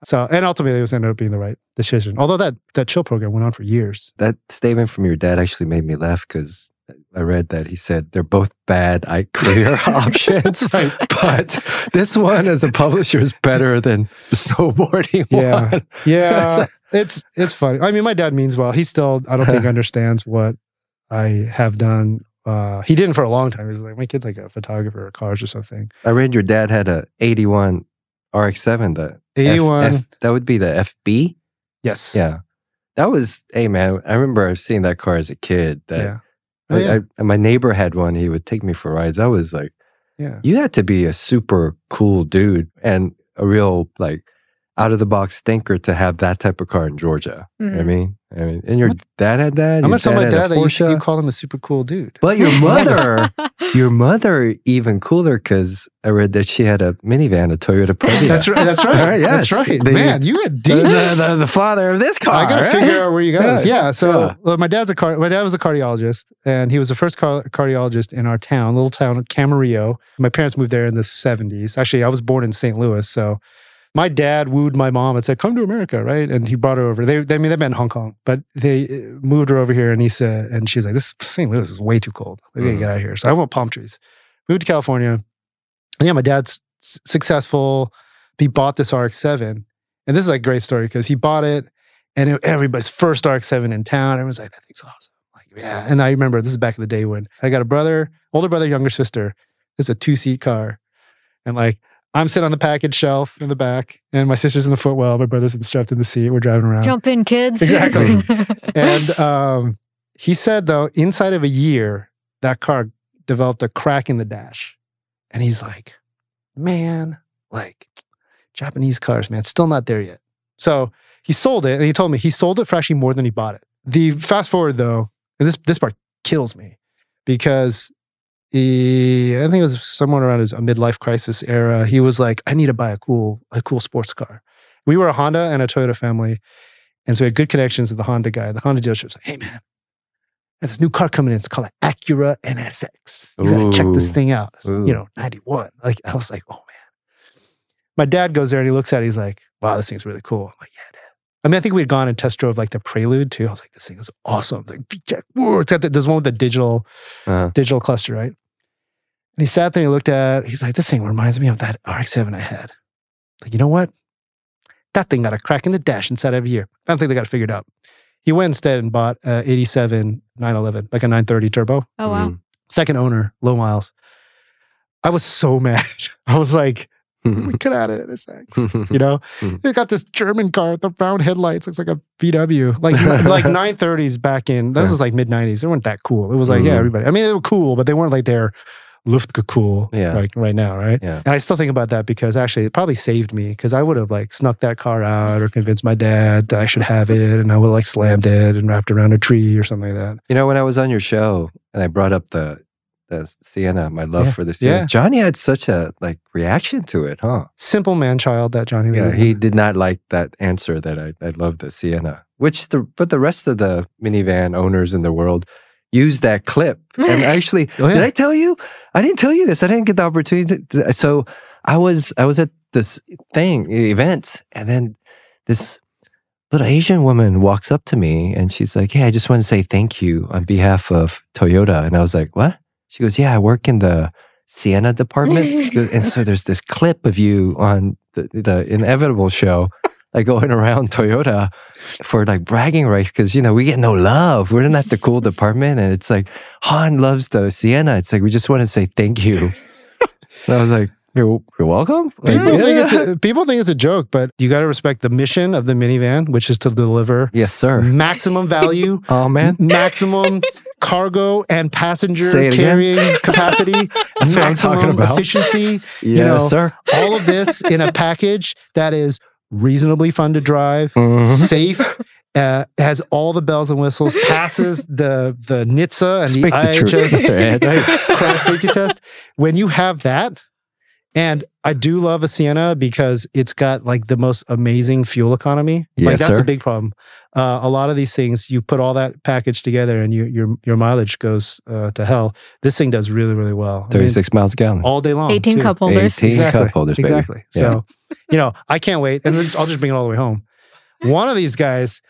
so and ultimately it was ended up being the right decision. Although that that chill program went on for years. that statement from your dad actually made me laugh because I read that he said they're both bad I career options, but this one as a publisher is better than the snowboarding Yeah. one. Yeah, it's it's funny. I mean, my dad means well. He still, I don't think, understands what I have done. Uh, he didn't for a long time. He was like, my kid's like a photographer or cars or something. I read your dad had a 81 RX-7. The 81. F- that would be the FB. Yes. Yeah, that was. Hey man, I remember seeing that car as a kid. That Yeah. Oh, yeah. I- and my neighbor had one. He would take me for rides. I was like, Yeah. you had to be a super cool dude and a real like out of the box thinker to have that type of car in Georgia. You know what I Mhm. mean, I mean, and your dad had that. I'm gonna tell my dad that you, you call him a super cool dude. But your mother, your mother, even cooler because I read that she had a minivan, a Toyota Previa. That's right. That's right. yes, That's right. The- Man, you the, deep. the, the, the father of this car. I gotta right? figure out where you got. Yeah. Yeah. So Yeah. well, my dad's a car. My dad was a cardiologist, and he was the first car- cardiologist in our town, little town of Camarillo. My parents moved there in the '70s. Actually, I was born in St. Louis, so my dad wooed my mom and said, "Come to America," right? And he brought her over. They, they I mean, they've been in Hong Kong, but they uh, moved her over here, and he said, and she's like, "This St. Louis is way too cold. We gotta Mhm. get out of here." So I want palm trees. Moved to California, and yeah, my dad's s- successful. He bought this RX-7, and this is a great story because he bought it and it, everybody's first RX-7 in town. Everyone's like, that thing's awesome. Like, yeah. And I remember this is back in the day when I got a brother, older brother, younger sister. This is a two-seat car. And like, I'm sitting on the package shelf in the back, and my sister's in the footwell. My brother's strapped in the seat. We're driving around. Jump in, kids. Exactly. and um, he said, though, inside of a year, that car developed a crack in the dash. And he's like, man, like Japanese cars, man, still not there yet. So he sold it, and he told me he sold it for actually more than he bought it. The fast forward though, and this this part kills me because he, I think it was somewhere around his midlife crisis era. He was like, I need to buy a cool a cool sports car. We were a Honda and a Toyota family, and so we had good connections with the Honda guy. The Honda dealership's like, hey man, I have this new car coming in. It's called an Acura NSX. You gotta check this thing out. Ooh. You know, 91. Like I was like, oh man. My dad goes there and he looks at it. He's like, wow, this thing's really cool. I'm like, yeah, dad. I mean, I think we had gone and test drove like the Prelude too. I was like, this thing is awesome. Like, VTEC. Whoa, it's got the, there's one with the digital, Uh-huh. digital cluster, right? And he sat there and he looked at it. He's like, this thing reminds me of that RX-7 I had. Like, you know what? That thing got a crack in the dash inside of a year. I don't think they got it figured out. He went instead and bought a 87 911, like a 930 turbo. Oh wow. Mm. Second owner, low miles. I was so mad. I was like, we could have had it at NSX. You know, they got this German car with the round headlights, looks like a VW. Like like 930s back in this was like mid 90s. They weren't that cool. It was like, yeah, Mhm. everybody. I mean, they were cool, but they weren't like their Luftka cool Yeah. like right now, right? Yeah. And I still think about that because actually it probably saved me because I would have like snuck that car out or convinced my dad that I should have it and I would have like slammed it and wrapped around a tree or something like that. You know, when I was on your show and I brought up the the Sienna, my love Yeah. for the Sienna. Yeah. Johnny had such a like reaction to it, huh? Simple man child that Johnny. Yeah, he did not like that answer that I, I love the Sienna, which the but the rest of the minivan owners in the world use that clip. And actually, Oh, did. I tell you? I didn't tell you this. I didn't get the opportunity. To, so I was I was at this thing event, and then this little Asian woman walks up to me and she's like, "Hey, I just want to say thank you on behalf of Toyota." And I was like, "What?" She goes, "Yeah, I work in the Sienna department." Goes, and so there's this clip of you on the, the Inevitable show, like going around Toyota for like bragging rights because you know we get no love. We're not the cool department, and it's like Han loves the Sienna. It's like we just want to say thank you. and I was like, "You're, you're welcome." Like, People think it's a, people think it's a joke, but you got to respect the mission of the minivan, which is to deliver yes, sir. maximum value, Oh man, maximum cargo and passenger it again. carrying capacity, That's what I'm talking maximum about. efficiency. you Yes, know, sir. all of this in a package that is reasonably fun to drive, Mhm. safe. Uh, has all the bells and whistles, passes the the NHTSA and Speak the the truth, IHS. Ed. crash safety test. When you have that, and I do love a Sienna because it's got like the most amazing fuel economy. like Yes, that's sir. a big problem. Uh, a lot of these things, you put all that package together, and you, your your mileage goes uh, to hell. This thing does really really well. I mean, Thirty six miles a gallon. all day long. 18 too. cup holders. 18 Exactly. cup holders, baby. Exactly. Yeah. So, you know, I can't wait, and I'll just bring it all the way home. One of these guys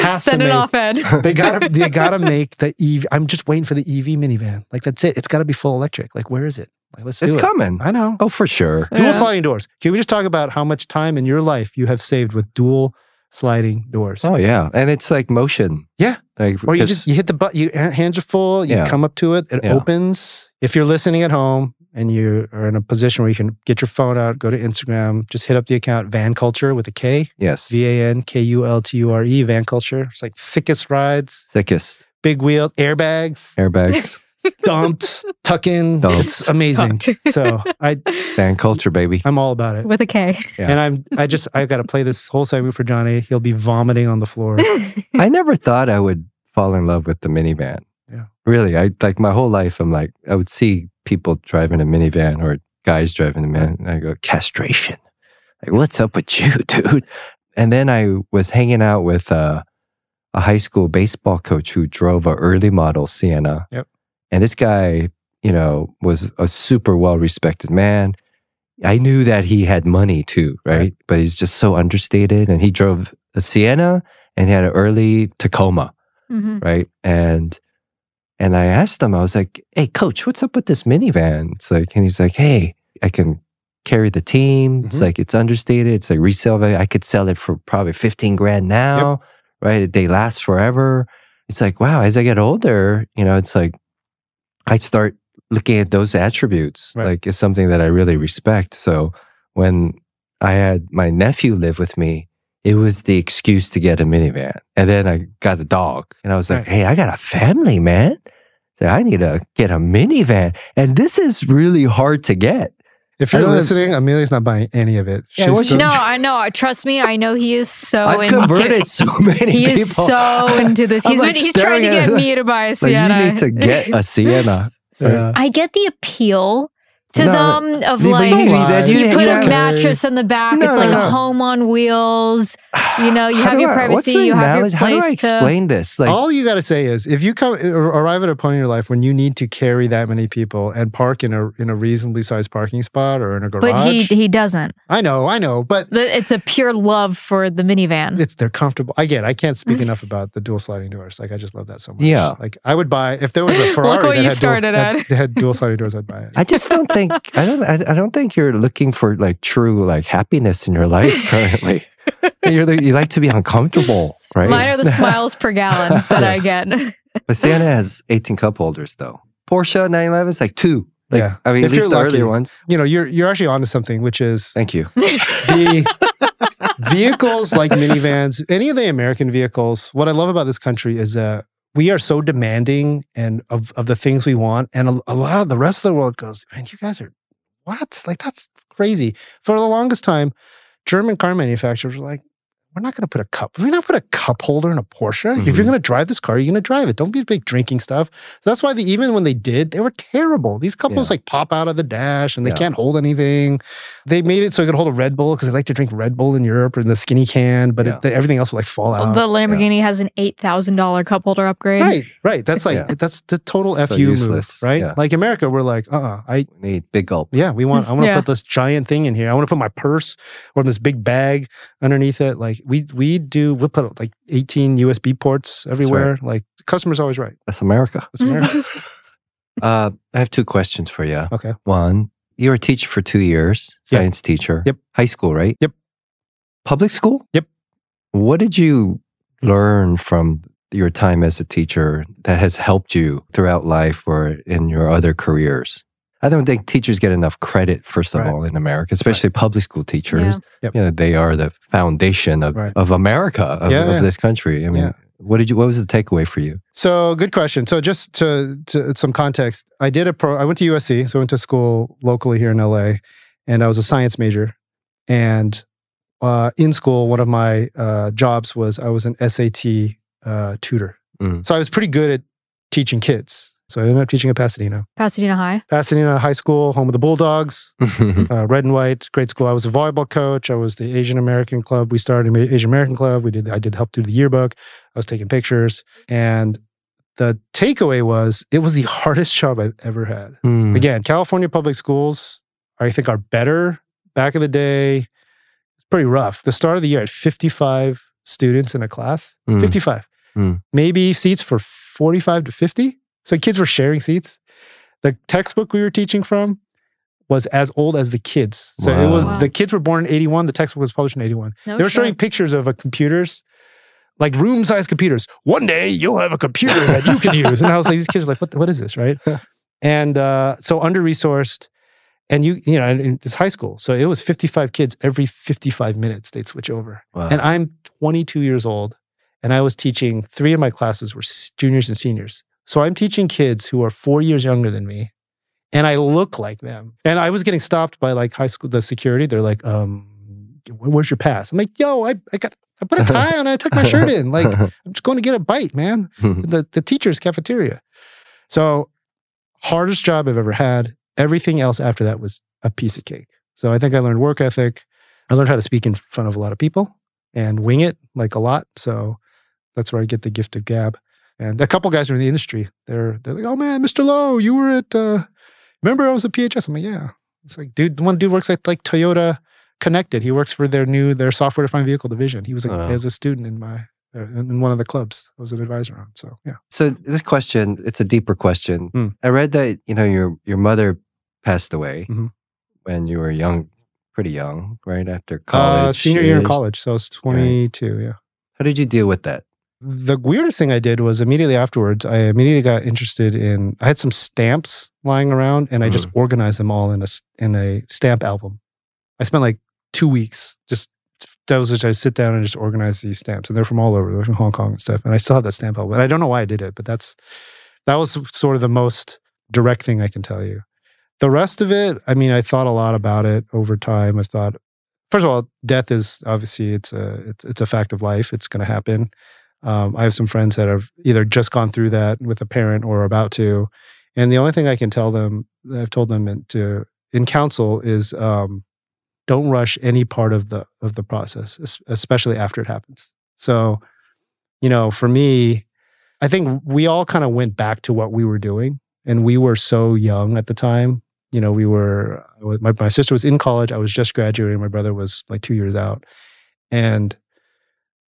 has Send to it make, off, Ed. They gotta they gotta make the EV. I'm just waiting for the EV minivan. Like that's it. It's got to be full electric. Like where is it? Like let's do it's it. coming. I know. Oh, for sure. Dual Yeah. sliding doors. Can we just talk about how much time in your life you have saved with dual sliding doors? Oh yeah, and it's like motion. Yeah. Like Or you just you hit the button. You hands are full. You Yeah. come up to it. It Yeah. opens. If you're listening at home and you are in a position where you can get your phone out, go to Instagram, just hit up the account Van Culture with a K. yes, V A N K U L T U R E. Van Culture. It's like sickest rides, sickest. big wheel, airbags, airbags, dumped, tuck in. Dumped. It's amazing. so I fan culture, baby. I'm all about it. With a K. Yeah. And I'm I just I got to play this whole segment for Johnny. He'll be vomiting on the floor. I never thought I would fall in love with the minivan. Yeah. Really, I like my whole life. I'm like, I would see people driving a minivan or guys driving a man, and I go castration. Like, what's up with you, dude? And then I was hanging out with uh, a high school baseball coach who drove a early model Sienna. Yep. And this guy, you know, was a super well respected man. I knew that he had money too, right? Right. But he's just so understated. And he drove a Sienna and he had an early Tacoma, Mhm. right? And and I asked him, I was like, "Hey, coach, what's up with this minivan?" It's like, and he's like, "Hey, I can carry the team. It's Mhm. like it's understated. It's like resale value. I could sell it for probably fifteen grand now, right? They last forever." It's like, wow. As I get older, you know, it's like I start looking at those attributes. Right. Like it's something that I really respect. So when I had my nephew live with me, it was the excuse to get a minivan. And then I got a dog and I was like, Right. hey, I got a family, man. So I need to get a minivan. And this is really hard to get. If you're don't have- listening, Emelia's not buying any of it. Yeah, She's what's still- No, I know. Trust me, I know he is so I've into converted so many He people. is so into this. He's like he's trying to get me to buy a Like, Sienna. you need to get a Sienna. Yeah. I get the appeal to No, them of but like you- you, that- you- put yeah. a mattress in the back. No, it's like no. a home on wheels. You know, you have your I- privacy. the You have your analogy? How do I place to. explain this? Like, All you got to say is, if you come arrive at a point in your life when you need to carry that many people and park in a in a reasonably sized parking spot or in a garage, But he he doesn't. I know, I know, but It's a pure love for the minivan. it's they're comfortable. I get. I can't speak enough about the dual sliding doors. Like I just love that so much. Yeah. Like I would buy if there was a Ferrari what that you had, started dual, at. had, had dual sliding doors. I'd buy it. I just don't think I don't I, I don't think you're looking for like true like happiness in your life currently. you're the, you like to be uncomfortable, right? Mine are the smiles per gallon that I get. but Sienna has 18 cup holders though. Porsche 911 is like two. Like, Yeah. I mean, If at least you're the lucky. earlier ones. you know, you're you're actually onto something, which is Thank you. the vehicles like minivans, any of the American vehicles. What I love about this country is that we are so demanding and of, of the things we want, and a, a lot of the rest of the world goes, man, you guys are what? Like that's crazy. For the longest time, German car manufacturers were like, we're not going to put a cup. We're not put a cup holder in a Porsche. If Mm-hmm. you're going to drive this car, you're going to drive it. Don't be big drinking stuff. So that's why they, even when they did, they were terrible. These couples Yeah. like pop out of the dash and they Yeah. can't hold anything. They made it so you could hold a Red Bull because they like to drink Red Bull in Europe or in the skinny can, but Yeah. it, everything else will like fall out. the Lamborghini has an eight thousand dollar cup holder upgrade. Right, right. That's like that's the total So fu useless, move, right? Like America, we're like, uh, uh I We need big gulp. yeah, we want. I want to put this giant thing in here. I want to put my purse or this big bag underneath it. Like we we do. We'll put like eighteen USB ports everywhere. Like the customer's always right. That's America. That's America. Uh, I have two questions for you. okay. One, you were a teacher for two years, Yep. science teacher. Yep. High school, right? Yep. Public school? Yep. What did you learn from your time as a teacher that has helped you throughout life or in your other careers? I don't think teachers get enough credit, first of Right. all, in America, especially public school teachers. Yep. You know, they are the foundation of, Right. of America, of, Yeah, of yeah. this country. I mean, Yeah. what did you? What was the takeaway for you? So good question. So just to, to some context, I did a pro. I went to USC, so I went to school locally here in LA, and I was a science major. And uh, in school, one of my uh, jobs was I was an SAT uh, tutor. Mm. So I was pretty good at teaching kids. So I ended up teaching at Pasadena. Pasadena High. Pasadena High School, home of the Bulldogs, uh, red and white, great school. I was a volleyball coach. I was the Asian American club. We started an Asian American club. We did. I did help do the yearbook. I was taking pictures, and the takeaway was it was the hardest job I've ever had. Mm. Again, California public schools, I think, are better. Back in the day, it's pretty rough. The start of the year, I had 55 students in a class. Mm. 55. Mm. Maybe seats for 45 to 50. So kids were sharing seats. The textbook we were teaching from was as old as the kids. So it was Wow. the kids were born in 81. The textbook was published in 81. No they were showing pictures of a computers, like room sized computers. One day you'll have a computer that you can use. And I was like, these kids are like, what, what is this? Right. and uh, so under resourced. And you, you know, and- and it's high school. So it was 55 kids every 55 minutes they'd switch over. Wow. And I'm 22 years old and I was teaching three of my classes were juniors and seniors. So I'm teaching kids who are four years younger than me and I look like them. And I was getting stopped by like high school, the security. They're like, um, where's your pass? I'm like, yo, I, I got, I put a tie on and I took my shirt in. Like, I'm just going to get a bite, man. The, the teacher's cafeteria. So hardest job I've ever had. Everything else after that was a piece of cake. So I think I learned work ethic. I learned how to speak in front of a lot of people and wing it like a lot. So that's where I get the gift of gab. And a couple guys are in the industry. They're they're like, oh man, Mr. Loh, you were at uh remember I was at PHS? I'm like, yeah. It's like, dude, one dude works at like Toyota Connected. He works for their new their software defined vehicle division. He was a, Oh. he was a student in my uh, in one of the clubs. I was an advisor on. So yeah. So this question, it's a deeper question. Hmm. I read that you know your your mother passed away Mhm. when you were young, pretty young, right after college. Uh, senior year in college. So I was 22. Yeah. How did you deal with that? The weirdest thing I did was immediately afterwards, I immediately got interested in. I had some stamps lying around, and I just mm. organized them all in a in a stamp album. I spent like two weeks just that was just I sit down and just organize these stamps, and they're from all over, they're from Hong Kong and stuff. And I still have that stamp album. And I don't know why I did it, but that's that was sort of the most direct thing I can tell you. The rest of it, I mean, I thought a lot about it over time. I thought, first of all, death is obviously it's a it's, it's a fact of life. It's going to happen. Um, I have some friends that have either just gone through that with a parent or about to, and the only thing I can tell them, I've told them in, to in counsel is, um, don't rush any part of the of the process, especially after it happens. So, you know, for me, I think we all kind of went back to what we were doing, and we were so young at the time. You know, we were my my sister was in college. I was just graduating. My brother was like two years out, and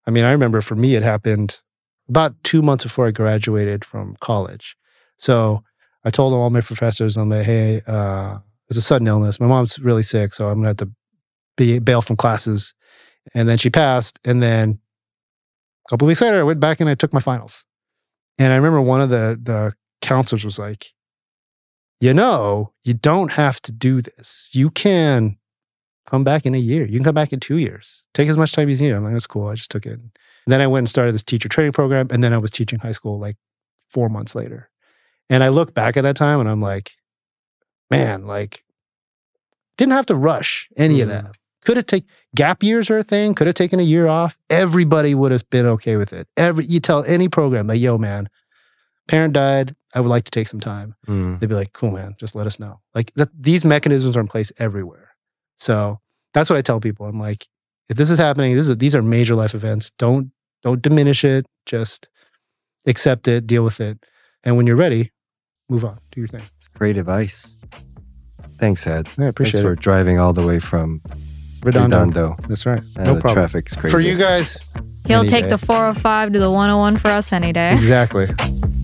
I mean, I remember for me, it happened about two months before I graduated from college. So I told all my professors, I'm like, hey, uh, it's a sudden illness. My mom's really sick, so I'm gonna have to be bail from classes. And then she passed. And then a couple weeks later, I went back and I took my finals. And I remember one of the the counselors was like, you know, you don't have to do this. You can come back in a year. You can come back in two years. Take as much time as you need. I'm like, that's cool. I just took it. And then I went and started this teacher training program. And then I was teaching high school like four months later. And I look back at that time and I'm like, man, like, didn't have to rush any of that. Could have taken gap years are a thing. Could have taken a year off. Everybody would have been okay with it. Every you tell any program like, yo, man, parent died. I would like to take some time. Mm. They'd be like, cool, man, just let us know. Like that, these mechanisms are in place everywhere. So that's what I tell people. I'm like, if this is happening, this is these are major life events. Don't don't diminish it. Just accept it, deal with it, and when you're ready, move on, do your thing. It's great advice. Thanks, Ed. I appreciate Thanks for it. driving all the way from Redondo. Redondo. That's right. Uh, no the problem. traffic's crazy. For you guys, He'll take day. the 405 to the 101 for us any day. exactly.